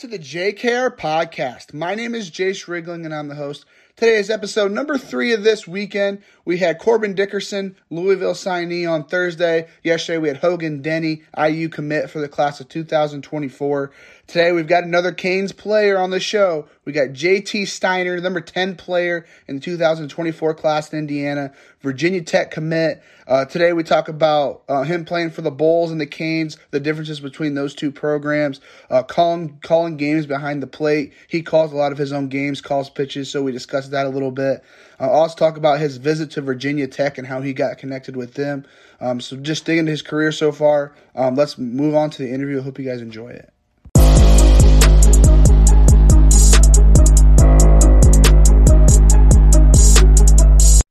To the JKR podcast. My name is Jayce Riegling and I'm the host. Today is episode number three of this weekend. We had Corbin Dickerson, Louisville signee on Thursday. Yesterday we had Hogan Denny, IU commit for the class of 2024. Today we've got another Canes player on the show. We got JT Stiner, number 10 player in the 2024 class in Indiana, Virginia Tech commit. Uh, today we talk about uh, him playing for the Bulls and the Canes, the differences between those two programs, uh, calling calling games behind the plate. He calls a lot of his own games, calls pitches, so we discussed that a little bit. Uh, also talk about his visit to Virginia Tech and how he got connected with them. Um, so just dig into his career so far. Um, let's move on to the interview. I hope you guys enjoy it.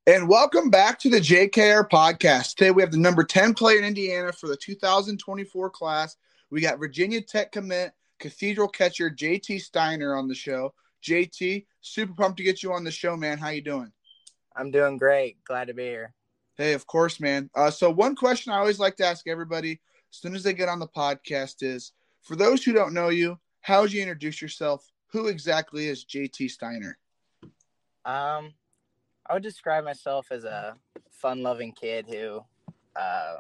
And welcome back to the JKR podcast. Today we have the number 10 player in Indiana for the 2024 class. We got Virginia Tech commit, Cathedral catcher JT Stiner on the show. JT, super pumped to get you on the show, man. How you doing? I'm doing great. Glad to be here. Hey, of course, man. Uh, so one question I always like to ask everybody as soon as they get on the podcast is, for those who don't know you, how would you introduce yourself? Who exactly is JT Stiner? Um, I would describe myself as a fun-loving kid who uh,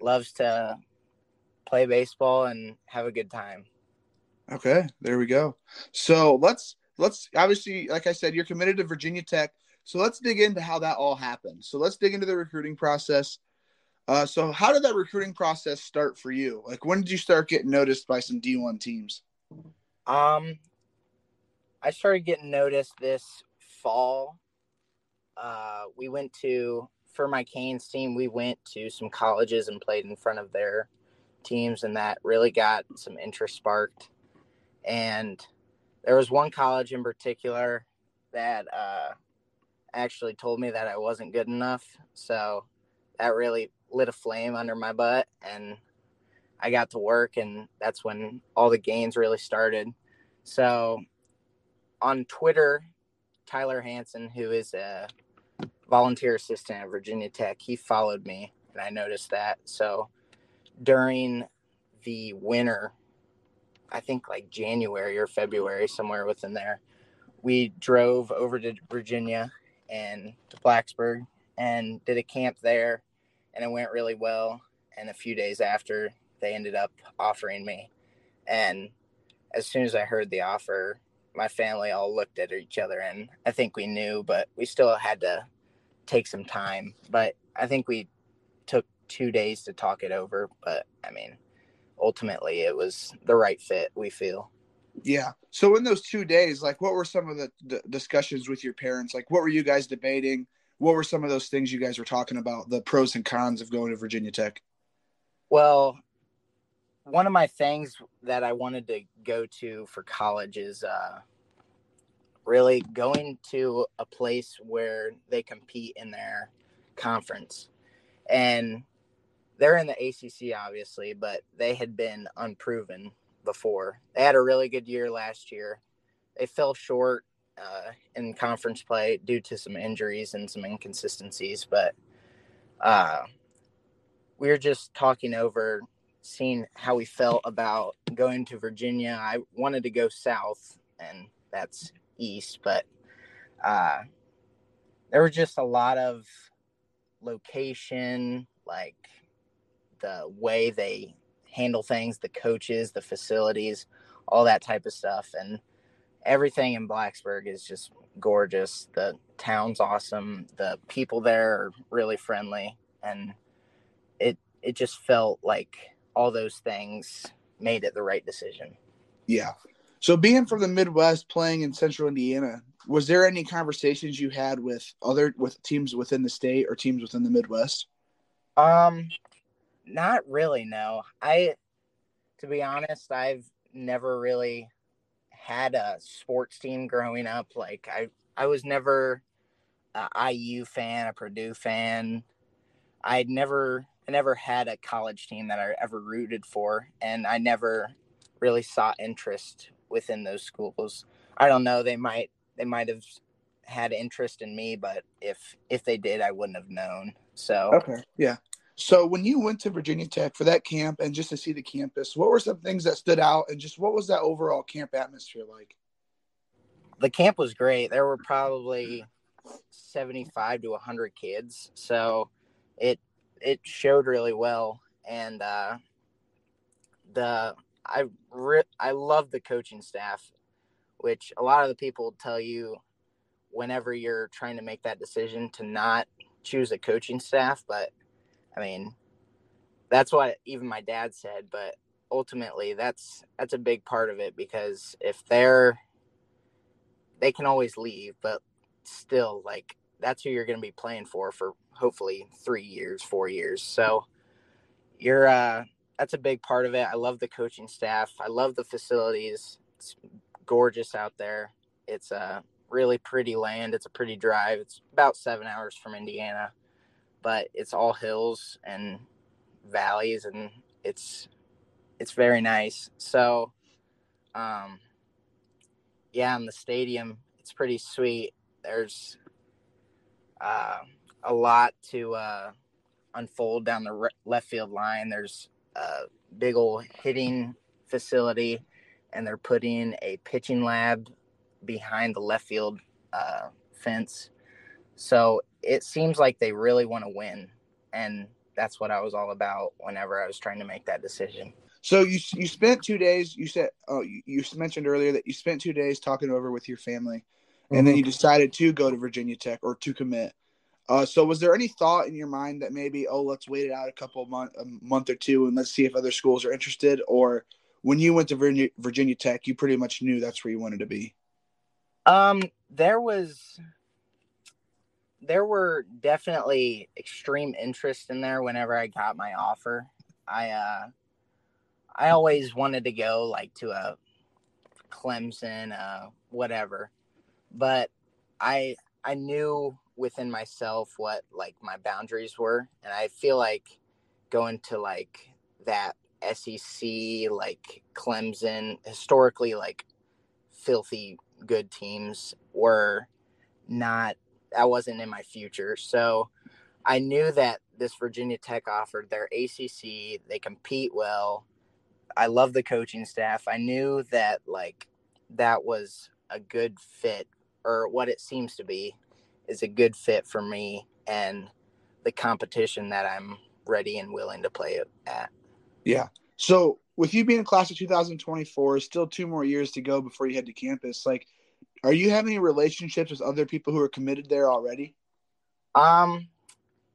loves to play baseball and have a good time. Okay, there we go. So let's let's obviously, like I said, you're committed to Virginia Tech. So let's dig into how that all happened. So let's dig into the recruiting process. Uh, so how did that recruiting process start for you? Like when did you start getting noticed by some D1 teams? Um, I started getting noticed this fall uh, we went to for my Canes team. We went to some colleges and played in front of their teams, and that really got some interest sparked. And there was one college in particular that uh, actually told me that I wasn't good enough. So that really lit a flame under my butt, and I got to work, and that's when all the gains really started. So on Twitter, Tyler Hanson, who is a volunteer assistant at Virginia Tech, he followed me and I noticed that. So during the winter, I think like January or February, somewhere within there, we drove over to Virginia and to Blacksburg and did a camp there and it went really well. And a few days after, they ended up offering me. And as soon as I heard the offer, my family all looked at each other and I think we knew, but we still had to take some time. But I think we took two days to talk it over. But I mean, ultimately, it was the right fit. We feel. Yeah. So in those two days, like, what were some of the, the discussions with your parents? Like, what were you guys debating? What were some of those things you guys were talking about? The pros and cons of going to Virginia Tech. Well, one of my things that I wanted to go to for college is uh, really going to a place where they compete in their conference. And they're in the ACC, obviously, but they had been unproven before. They had a really good year last year. They fell short uh, in conference play due to some injuries and some inconsistencies, but uh, we were just talking over seeing how we felt about going to Virginia. I wanted to go south, and that's east, but uh, there was just a lot of location, like the way they handle things, the coaches, the facilities, all that type of stuff. And everything in Blacksburg is just gorgeous. The town's awesome. The people there are really friendly. And it it just felt like all those things made it the right decision. Yeah. So being from the Midwest, playing in Central Indiana, was there any conversations you had with other with teams within the state or teams within the Midwest? Um, not really. No, I, to be honest, I've never really had a sports team growing up. Like I, I was never a IU fan, a Purdue fan. I'd never, I never had a college team that I ever rooted for, and I never really saw interest within those schools. I don't know. They might, they might have had interest in me, but if if they did, I wouldn't have known. So okay, yeah. So when you went to Virginia Tech for that camp and just to see the campus, what were some things that stood out and just what was that overall camp atmosphere like? The camp was great. There were probably 75 to 100 kids. So it it showed really well and uh the I re- I love the coaching staff, which a lot of the people tell you whenever you're trying to make that decision to not choose a coaching staff, but I mean, that's what even my dad said, but ultimately that's that's a big part of it because if they're they can always leave, but still like that's who you're going to be playing for for hopefully 3 years, 4 years. So you're uh that's a big part of it. I love the coaching staff. I love the facilities. It's gorgeous out there. It's a really pretty land. It's a pretty drive. It's about 7 hours from Indiana but it's all hills and valleys and it's it's very nice. So um yeah, in the stadium it's pretty sweet. There's uh, a lot to uh, unfold down the re- left field line. There's a big old hitting facility, and they're putting a pitching lab behind the left field uh, fence. So it seems like they really want to win, and that's what I was all about whenever I was trying to make that decision. So you you spent two days. You said oh you, you mentioned earlier that you spent two days talking over with your family, mm-hmm. and then you mm-hmm. decided to go to Virginia Tech or to commit. Uh, so was there any thought in your mind that maybe oh let's wait it out a couple month a month or two and let's see if other schools are interested or when you went to Virginia, Virginia Tech you pretty much knew that's where you wanted to be. Um, there was there were definitely extreme interest in there whenever I got my offer. I uh I always wanted to go like to a Clemson, uh whatever. But I I knew within myself what like my boundaries were and I feel like going to like that SEC like Clemson historically like filthy good teams were not that wasn't in my future. So I knew that this Virginia Tech offered their ACC. They compete well. I love the coaching staff. I knew that like that was a good fit, or what it seems to be, is a good fit for me and the competition that I'm ready and willing to play it at. Yeah. So with you being in class of 2024, still two more years to go before you head to campus. Like, are you having any relationships with other people who are committed there already? Um,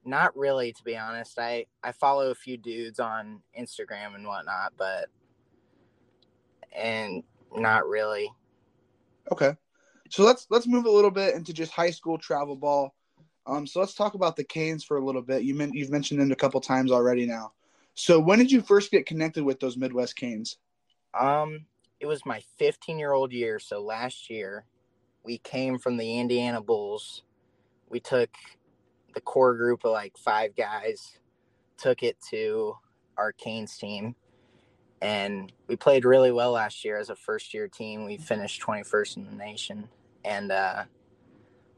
not really, to be honest. I I follow a few dudes on Instagram and whatnot, but and not really. Okay, so let's let's move a little bit into just high school travel ball. Um, so let's talk about the Canes for a little bit. You meant you've mentioned them a couple times already now. So when did you first get connected with those Midwest Canes? Um, it was my 15 year old year, so last year, we came from the Indiana Bulls. We took the core group of like five guys, took it to our Canes team, and we played really well last year as a first year team. We finished 21st in the nation, and uh,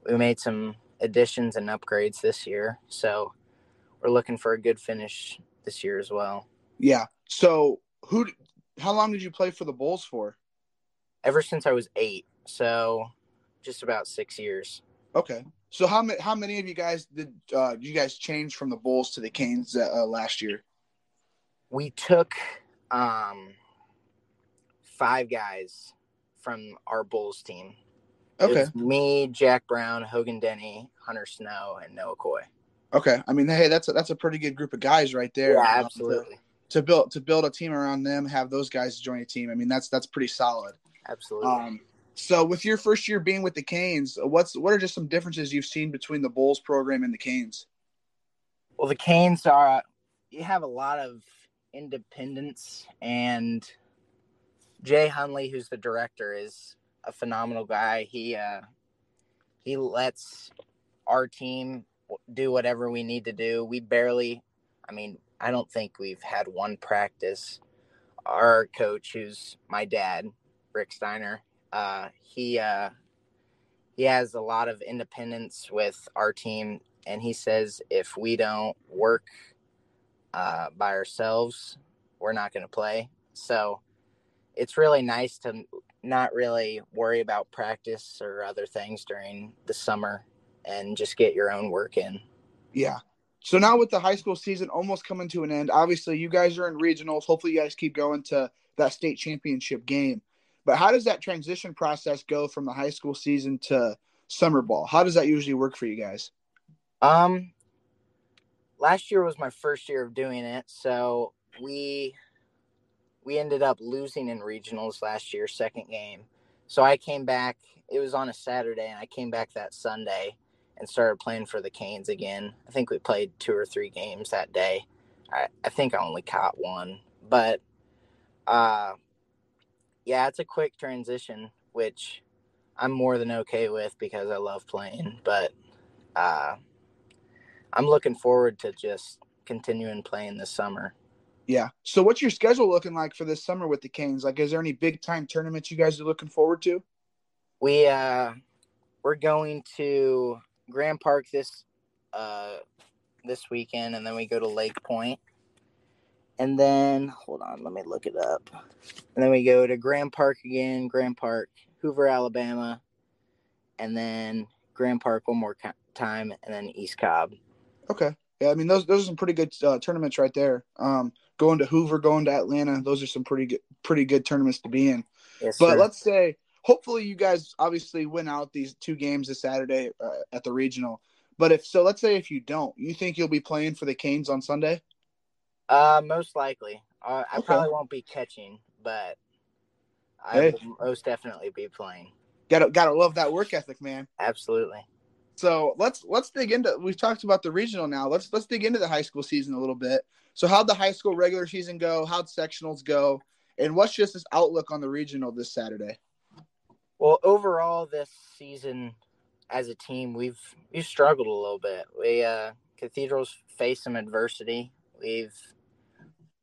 we made some additions and upgrades this year. So we're looking for a good finish this year as well. Yeah. So who? How long did you play for the Bulls for? Ever since I was eight. So just about six years. Okay. So how many how many of you guys did uh, you guys change from the Bulls to the Canes uh, last year? We took um, five guys from our Bulls team. Okay. me, Jack Brown, Hogan Denny, Hunter Snow, and Noah Coy. Okay. I mean, hey, that's a, that's a pretty good group of guys right there. Yeah, absolutely. Um, to, to, build to build a team around them, have those guys join a team. I mean, that's that's pretty solid. Absolutely. Um, so, with your first year being with the Canes, what's what are just some differences you've seen between the Bulls program and the Canes? Well, the Canes are you have a lot of independence and Jay Hunley, who's the director, is a phenomenal guy. He uh, he lets our team do whatever we need to do. We barely, I mean, I don't think we've had one practice. Our coach, who's my dad, Rick Stiner, uh, he uh, he has a lot of independence with our team, and he says if we don't work uh, by ourselves, we're not going to play. So it's really nice to not really worry about practice or other things during the summer and just get your own work in. Yeah. So now with the high school season almost coming to an end, obviously you guys are in regionals. Hopefully you guys keep going to that state championship game. But how does that transition process go from the high school season to summer ball? How does that usually work for you guys? Um last year was my first year of doing it, so we we ended up losing in regionals last year, second game. So I came back. It was on a Saturday, and I came back that Sunday and started playing for the Canes again. I think we played two or three games that day. I, I think I only caught one, but uh, yeah, it's a quick transition, which I'm more than okay with because I love playing. But uh, I'm looking forward to just continuing playing this summer. Yeah. So what's your schedule looking like for this summer with the Canes? Like is there any big time tournaments you guys are looking forward to? We uh we're going to Grand Park this uh this weekend and then we go to Lake Point. And then hold on, let me look it up. And then we go to Grand Park again, Grand Park, Hoover, Alabama, and then Grand Park one more time and then East Cobb. Okay. Yeah, I mean those those are some pretty good uh, tournaments right there. Um going to Hoover, going to Atlanta. Those are some pretty good, pretty good tournaments to be in. Yes, but sir. let's say, hopefully, you guys obviously win out these two games this Saturday uh, at the regional. But if so, let's say if you don't, you think you'll be playing for the Canes on Sunday? Uh, most likely. Uh, I okay. probably won't be catching, but I hey. will most definitely be playing. Gotta gotta love that work ethic, man. Absolutely. So let's let's dig into. We've talked about the regional now. Let's let's dig into the high school season a little bit. So how'd the high school regular season go? How'd sectionals go? And what's just this outlook on the regional this Saturday? Well, overall this season as a team, we've we've struggled a little bit. We uh Cathedrals faced some adversity. We've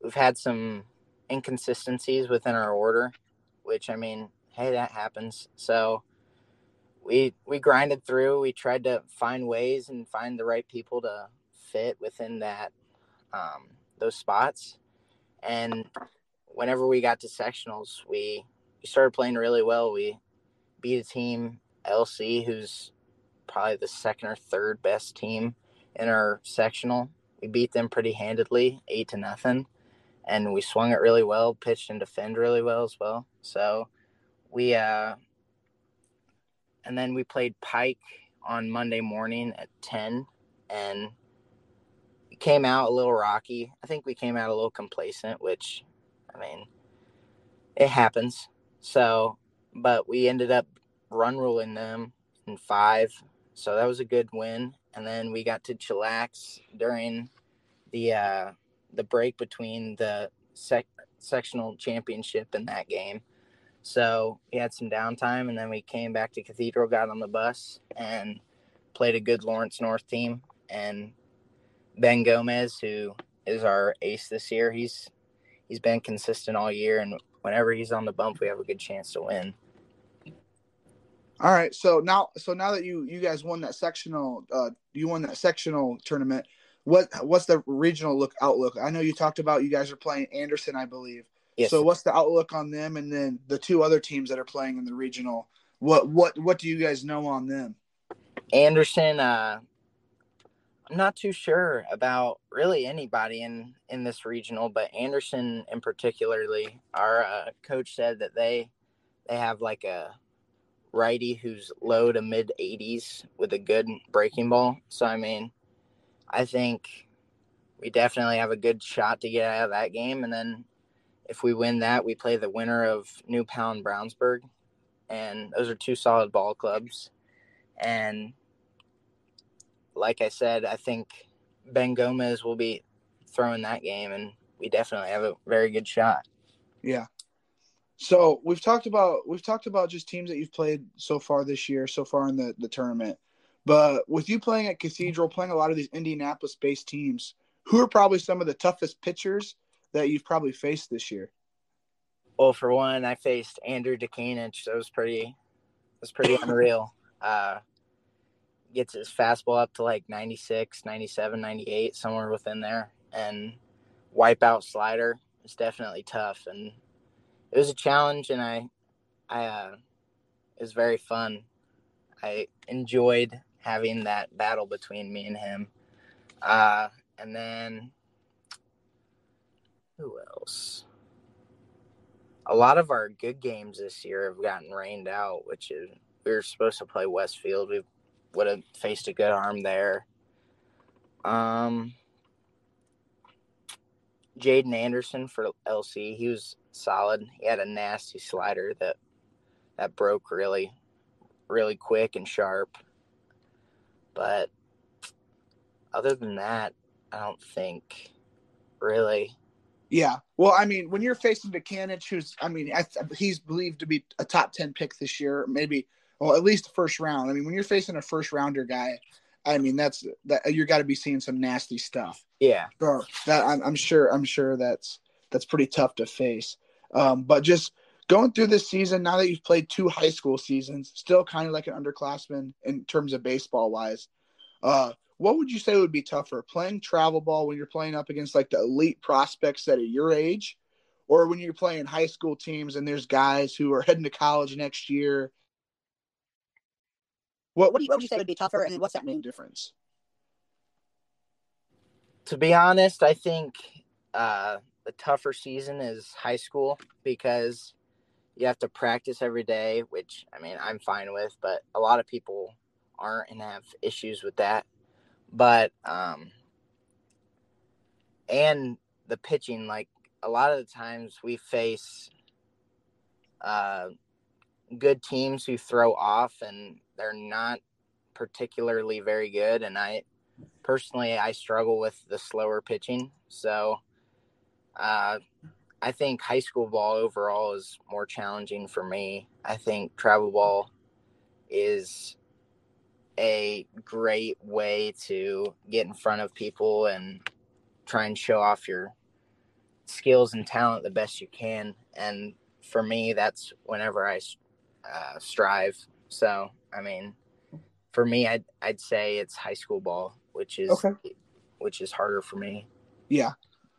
we've had some inconsistencies within our order, which I mean, hey, that happens. So we we grinded through. We tried to find ways and find the right people to fit within that um, those spots. And whenever we got to sectionals, we we started playing really well. We beat a team LC who's probably the second or third best team in our sectional. We beat them pretty handedly, eight to nothing, and we swung it really well, pitched and defend really well as well. So we uh, and then we played Pike on Monday morning at ten, and came out a little rocky. I think we came out a little complacent, which, I mean, it happens. So, but we ended up run ruling them in five. So that was a good win. And then we got to chillax during the uh, the break between the sec- sectional championship and that game. So we had some downtime, and then we came back to Cathedral, got on the bus, and played a good Lawrence North team, and Ben Gomez, who is our ace this year, he's he's been consistent all year, and whenever he's on the bump, we have a good chance to win. All right, so now so now that you you guys won that sectional, uh, you won that sectional tournament. What what's the regional look outlook? I know you talked about you guys are playing Anderson, I believe. Yes. So what's the outlook on them, and then the two other teams that are playing in the regional? What what what do you guys know on them? Anderson, uh, I'm not too sure about really anybody in in this regional, but Anderson in particularly, our uh, coach said that they they have like a righty who's low to mid 80s with a good breaking ball. So I mean, I think we definitely have a good shot to get out of that game, and then if we win that, we play the winner of New Pound Brownsburg, and those are two solid ball clubs, and like I said, I think Ben Gomez will be throwing that game, and we definitely have a very good shot. Yeah. So we've talked about we've talked about just teams that you've played so far this year, so far in the, the tournament. But with you playing at Cathedral, playing a lot of these Indianapolis based teams, who are probably some of the toughest pitchers that you've probably faced this year? Well, for one, I faced Andrew Dutkanych. That was pretty was pretty unreal. Uh, gets his fastball up to like 96, 97, 98, somewhere within there. And wipeout slider is definitely tough. And it was a challenge, and I, I, uh, it was very fun. I enjoyed having that battle between me and him. Uh, and then who else? A lot of our good games this year have gotten rained out, which is we were supposed to play Westfield. We would have faced a good arm there. Um, Jaden Anderson for LC, he was solid. He had a nasty slider that that broke really, really quick and sharp. But other than that, I don't think really. Yeah. Well, I mean, when you're facing Dutkanych, who's, I mean, I he's believed to be a top 10 pick this year, maybe, well, at least the first round. I mean, when you're facing a first rounder guy, I mean, that's that you got to be seeing some nasty stuff. Yeah. Sure. That I'm, I'm sure, I'm sure that's, that's pretty tough to face. Um, but just going through this season, now that you've played two high school seasons, still kind of like an underclassman in terms of baseball wise. Uh, what would you say would be tougher, playing travel ball when you're playing up against like the elite prospects that are your age, or when you're playing high school teams and there's guys who are heading to college next year? What, what, what would you say would be tougher, and what's that main difference? To be honest, I think uh, the tougher season is high school because you have to practice every day, which I mean, I'm fine with, but a lot of people aren't and have issues with that. But, um, and the pitching, like a lot of the times we face uh, good teams who throw off and they're not particularly very good. And I personally, I struggle with the slower pitching. So, uh, I think high school ball overall is more challenging for me. I think travel ball is a great way to get in front of people and try and show off your skills and talent the best you can. And for me, that's whenever I uh, strive. So, I mean, for me, I'd, I'd say it's high school ball, which is, okay. which is harder for me. Yeah.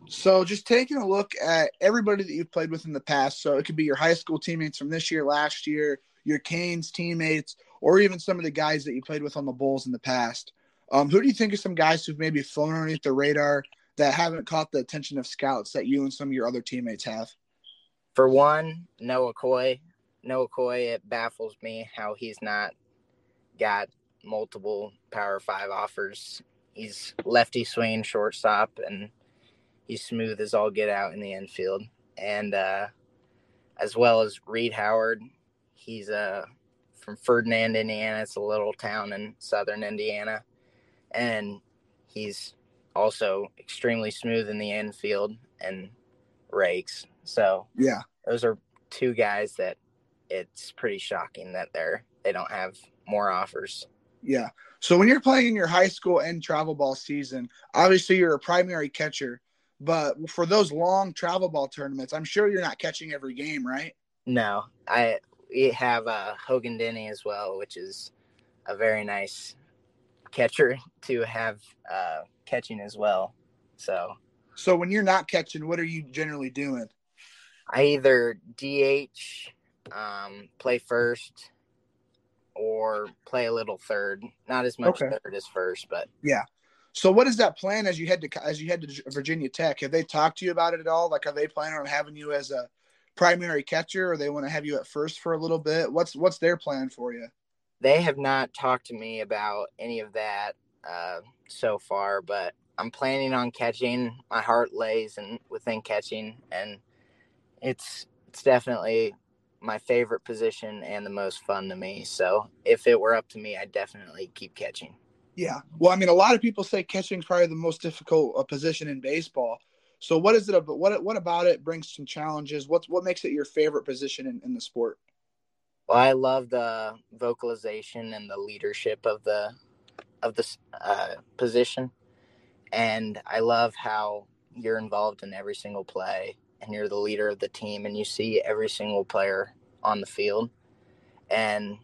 So just taking a look at everybody that you've played with in the past. So it could be your high school teammates from this year, last year, your Canes teammates, or even some of the guys that you played with on the Bulls in the past. Um, who do you think are some guys who've maybe flown underneath the radar that haven't caught the attention of scouts that you and some of your other teammates have? For one, Noah Coy. Noah Coy, it baffles me how he's not got multiple Power Five offers. He's lefty swinging shortstop and he's smooth as all get out in the infield. And uh, as well as Reed Howard, he's uh, from Ferdinand, Indiana. It's a little town in southern Indiana. And he's also extremely smooth in the infield and rakes. So yeah, those are two guys that it's pretty shocking that they're they don't have more offers. Yeah. So when you're playing in your high school and travel ball season, obviously you're a primary catcher. But for those long travel ball tournaments, I'm sure you're not catching every game, right? No, I we have uh, Hogan Denny as well, which is a very nice catcher to have uh, catching as well. So, so when you're not catching, what are you generally doing? I either DH, um, play first, or play a little third. Not as much okay. third as first, but yeah. So what is that plan as you head to as you head to Virginia Tech? Have they talked to you about it at all? Like, are they planning on having you as a primary catcher, or they want to have you at first for a little bit? What's what's their plan for you? They have not talked to me about any of that uh, so far, but I'm planning on catching. My heart lays and within catching, and it's it's definitely my favorite position and the most fun to me. So if it were up to me, I'd definitely keep catching. Yeah. Well, I mean, a lot of people say catching is probably the most difficult uh, position in baseball. So what is it about what what about it brings some challenges? What's what makes it your favorite position in, in the sport? Well, I love the vocalization and the leadership of the of this uh, position, and I love how you're involved in every single play, and you're the leader of the team, and you see every single player on the field, and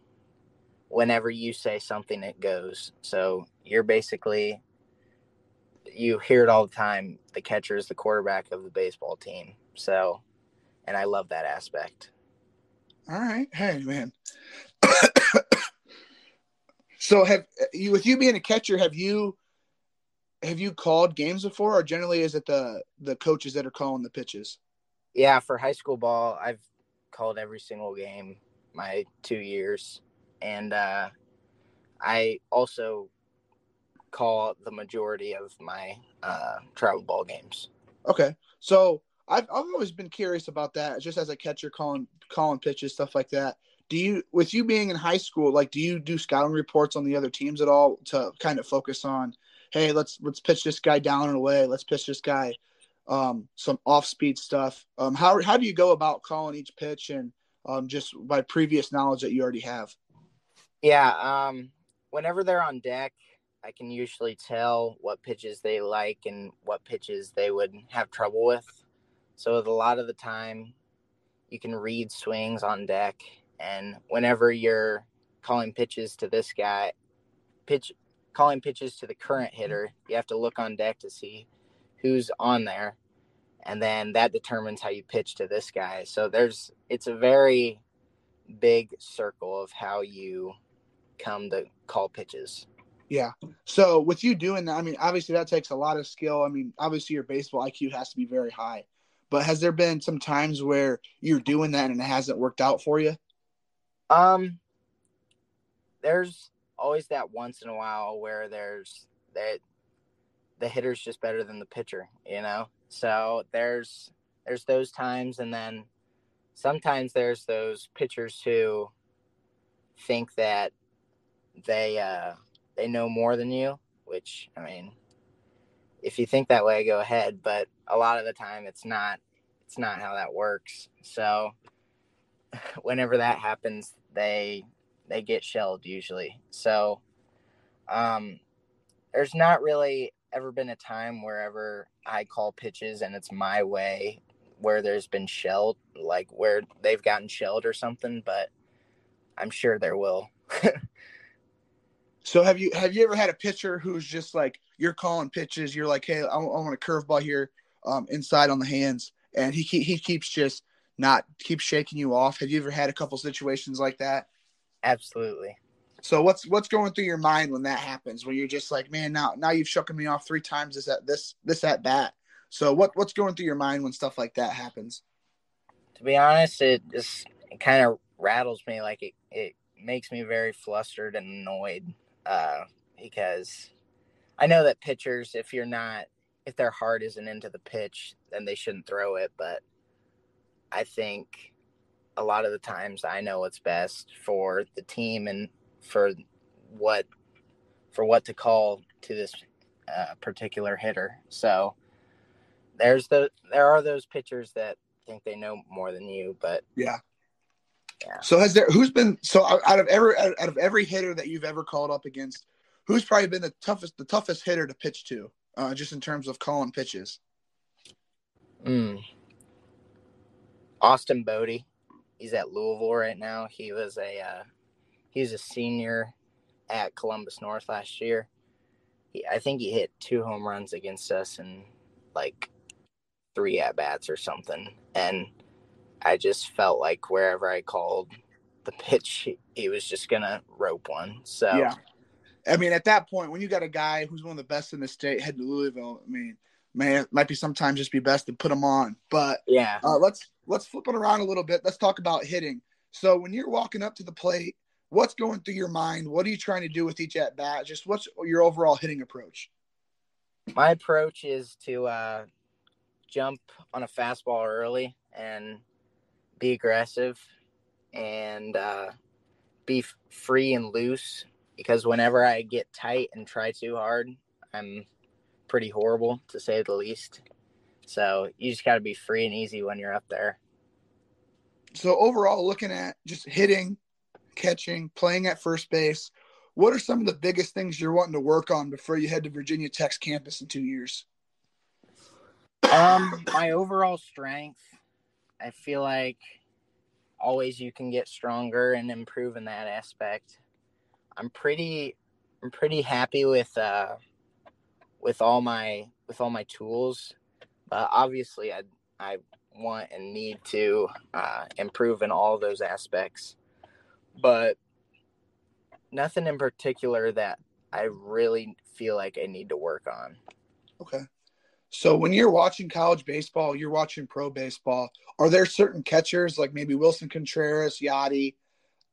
whenever you say something, it goes. So you're basically you hear it all the time. The catcher is the quarterback of the baseball team. So, and I love that aspect. All right. Hey, man. so have you, with you being a catcher, have you, have you called games before or generally is it the, the coaches that are calling the pitches? Yeah. For high school ball, I've called every single game my two years. And, uh, I also call the majority of my uh, travel ball games. Okay, so I've I've always been curious about that, just as a catcher calling calling pitches, stuff like that. Do you, with you being in high school, like, do you do scouting reports on the other teams at all to kind of focus on, hey, let's let's pitch this guy down and away, let's pitch this guy um, some off speed stuff. Um, how how do you go about calling each pitch and um, just by previous knowledge that you already have? Yeah, um, whenever they're on deck, I can usually tell what pitches they like and what pitches they would have trouble with. So a lot of the time, you can read swings on deck, and whenever you're calling pitches to this guy, pitch calling pitches to the current hitter, you have to look on deck to see who's on there, and then that determines how you pitch to this guy. So there's it's a very big circle of how you come to call pitches. Yeah. So with you doing that, I mean, obviously that takes a lot of skill. I mean, obviously your baseball IQ has to be very high. But has there been some times where you're doing that and it hasn't worked out for you? Um there's always that once in a while where there's that the hitter's just better than the pitcher, you know? So there's there's those times and then sometimes there's those pitchers who think that they uh they know more than you, which I mean, if you think that way, go ahead. But a lot of the time, it's not. It's not how that works. So, whenever that happens, they they get shelled usually. So, um, there's not really ever been a time wherever I call pitches and it's my way where there's been shelled, like where they've gotten shelled or something. But I'm sure there will. So have you have you ever had a pitcher who's just like you're calling pitches, you're like, hey, I, I want a curveball here, um, inside on the hands, and he he keeps just not keeps shaking you off. Have you ever had a couple situations like that? Absolutely. So what's what's going through your mind when that happens? When you're just like, man, now now you've shooken me off three times this at this this at bat. So what what's going through your mind when stuff like that happens? To be honest, it just it kind of rattles me. Like it it makes me very flustered and annoyed uh, because I know that pitchers, if you're not, if their heart isn't into the pitch, then they shouldn't throw it. But I think a lot of the times I know what's best for the team and for what for what to call to this uh, particular hitter. So there's the there are those pitchers that think they know more than you, but yeah, so has there who's been so out of every out of every hitter that you've ever called up against, who's probably been the toughest the toughest hitter to pitch to, uh, just in terms of calling pitches? Mm. Austin Bodie, he's at Louisville right now. He was a uh, he's a senior at Columbus North last year. He, I think he hit two home runs against us in like three at bats or something, and I just felt like wherever I called the pitch, he was just gonna rope one. So yeah, I mean, at that point, when you got a guy who's one of the best in the state head to Louisville, I mean, man, it might be sometimes just be best to put him on. But yeah, uh, let's let's flip it around a little bit. Let's talk about hitting. So when you're walking up to the plate, what's going through your mind? What are you trying to do with each at bat? Just what's your overall hitting approach? My approach is to uh, jump on a fastball early and be aggressive and uh, be f- free and loose because whenever I get tight and try too hard, I'm pretty horrible to say the least. So you just got to be free and easy when you're up there. So overall, looking at just hitting, catching, playing at first base, what are some of the biggest things you're wanting to work on before you head to Virginia Tech's campus in two years? Um, my overall strength, I feel like always you can get stronger and improve in that aspect. I'm pretty, I'm pretty happy with uh, with all my with all my tools, but obviously I I want and need to uh, improve in all those aspects. But nothing in particular that I really feel like I need to work on. Okay. So when you're watching college baseball, you're watching pro baseball. Are there certain catchers like maybe Willson Contreras, Yadi,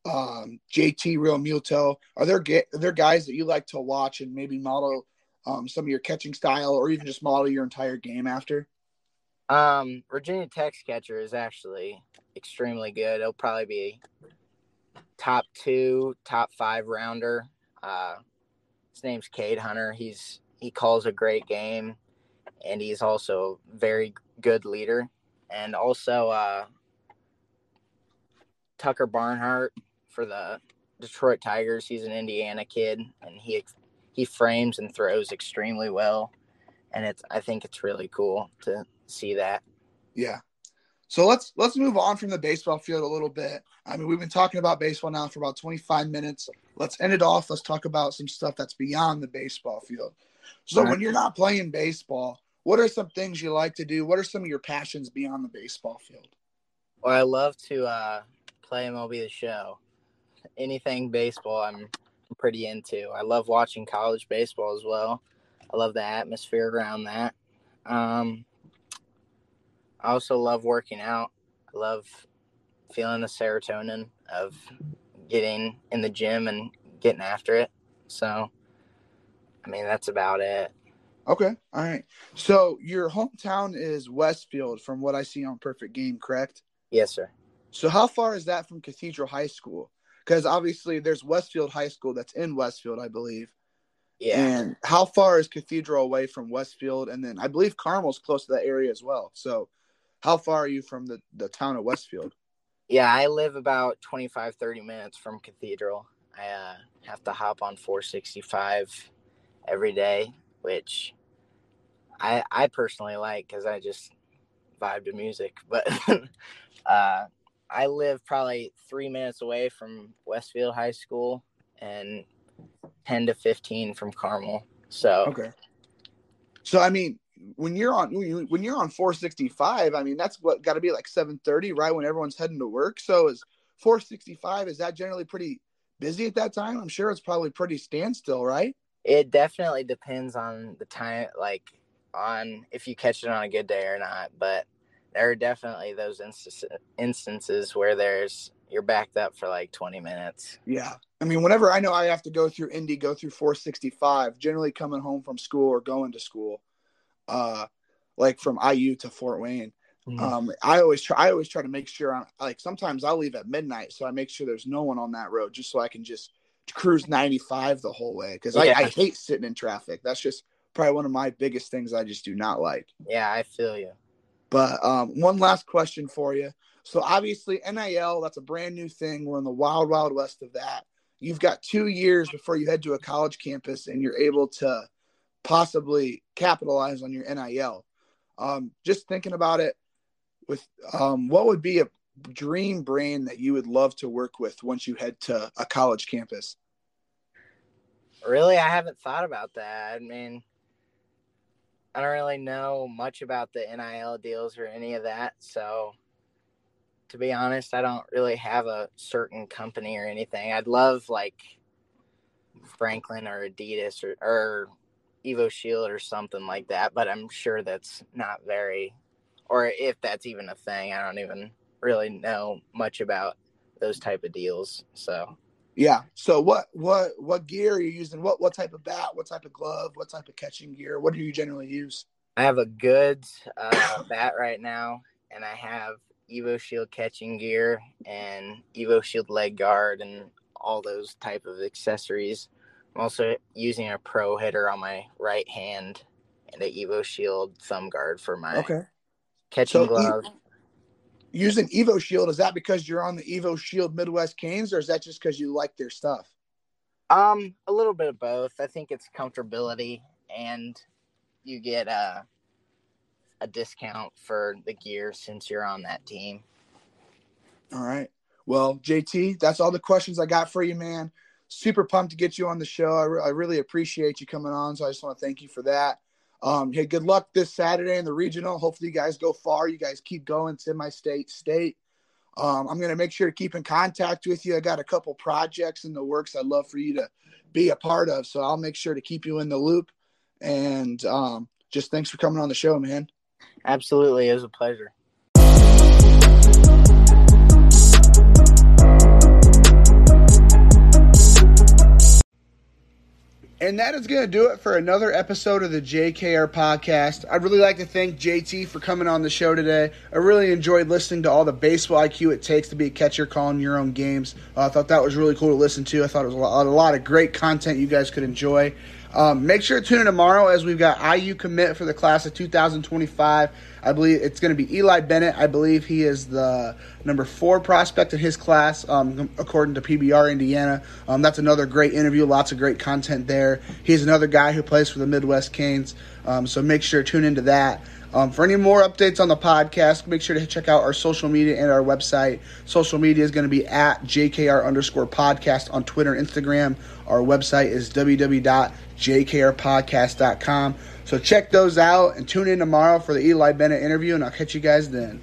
um, JT Realmuto? Are there are there guys that you like to watch and maybe model um, some of your catching style, or even just model your entire game after? Um, Virginia Tech's catcher is actually extremely good. It'll probably be top two, top five rounder. Uh, his name's Cade Hunter. He's he calls a great game, and he's also very good leader. And also uh, Tucker Barnhart for the Detroit Tigers. He's an Indiana kid, and he he frames and throws extremely well. And it's I think it's really cool to see that. Yeah, so let's let's move on from the baseball field a little bit. I mean, we've been talking about baseball now for about 25 minutes. Let's end it off. Let's talk about some stuff that's beyond the baseball field. So right. when you're not playing baseball, what are some things you like to do? What are some of your passions beyond the baseball field? Well, I love to uh, play MLB the Show. Anything baseball, I'm pretty into. I love watching college baseball as well. I love the atmosphere around that. Um, I also love working out. I love feeling the serotonin of getting in the gym and getting after it. So, I mean, that's about it. Okay. All right. So, your hometown is Westfield, from what I see on Perfect Game, correct? Yes, sir. So, how far is that from Cathedral High School? Because obviously, there's Westfield High School that's in Westfield, I believe. Yeah. And how far is Cathedral away from Westfield? And then I believe Carmel's close to that area as well. So, how far are you from the, the town of Westfield? Yeah, I live about 25, 30 minutes from Cathedral. I uh, have to hop on 465 every day, which I I personally like because I just vibe to music. But uh, I live probably three minutes away from Westfield High School and 10 to 15 from Carmel. So, okay. So, I mean, when you're on when you're on 465 i mean that's what got to be like 730 right when everyone's heading to work. So is 465 is that generally pretty busy at that time? I'm sure it's probably pretty standstill right? It definitely depends on the time like on if you catch it on a good day or not but there are definitely those instances instances where there's you're backed up for like 20 minutes. Yeah. I mean whenever i know i have to go through indy go through 465 generally coming home from school or going to school uh, like from IU to Fort Wayne. Mm-hmm. Um, I always try. I always try to make sure. I'm like sometimes I'll leave at midnight, so I make sure there's no one on that road, just so I can just cruise 95 the whole way. Because yeah. I, I hate sitting in traffic. That's just probably one of my biggest things I just do not like. Yeah, I feel you. But um, one last question for you. So obviously NIL, that's a brand new thing. We're in the wild, wild west of that. You've got two years before you head to a college campus, and you're able to possibly capitalize on your NIL. Um, just thinking about it, with um, what would be a dream brand that you would love to work with once you head to a college campus? Really, I haven't thought about that. I mean, I don't really know much about the NIL deals or any of that. So, to be honest, I don't really have a certain company or anything. I'd love like Franklin or Adidas or, or Evo Shield or something like that, but I'm sure that's not very, or if that's even a thing, I don't even really know much about those type of deals. So, yeah. So what what what gear are you using? What what type of bat? What type of glove? What type of catching gear? What do you generally use? I have a good uh, bat right now, and I have Evo Shield catching gear and Evo Shield leg guard and all those type of accessories. I'm also using a pro hitter on my right hand and a Evo Shield thumb guard for my Okay. catching So, e- glove. Using Evo Shield, is that because you're on the Evo Shield Midwest Canes or is that just because you like their stuff? Um, a little bit of both. I think it's comfortability, and you get a a discount for the gear since you're on that team. All right. Well, JT, that's all the questions I got for you, man. Super pumped to get you on the show. I, re- I really appreciate you coming on. So I just want to thank you for that. Um, hey, good luck this Saturday in the regional. Hopefully, you guys go far. You guys keep going semi state, state. Um, I'm going to make sure to keep in contact with you. I got a couple projects in the works I'd love for you to be a part of. So I'll make sure to keep you in the loop. And um, just thanks for coming on the show, man. Absolutely, it was a pleasure. And that is going to do it for another episode of the JKR podcast. I'd really like to thank JT for coming on the show today. I really enjoyed listening to all the baseball IQ it takes to be a catcher calling your own games. Uh, I thought that was really cool to listen to. I thought it was a lot, a lot of great content you guys could enjoy. Um, make sure to tune in tomorrow as we've got IU commit for the class of 2025. I believe it's going to be Eli Bennett. I believe he is the number four prospect in his class, um, according to PBR Indiana. Um, that's another great interview. Lots of great content there. He's another guy who plays for the Midwest Canes. Um, so make sure to tune into that. Um, for any more updates on the podcast, make sure to check out our social media and our website. Social media is going to be at JKR underscore podcast on Twitter and Instagram. Our website is www.jkrpodcast.com. So check those out and tune in tomorrow for the Eli Bennett interview, and I'll catch you guys then.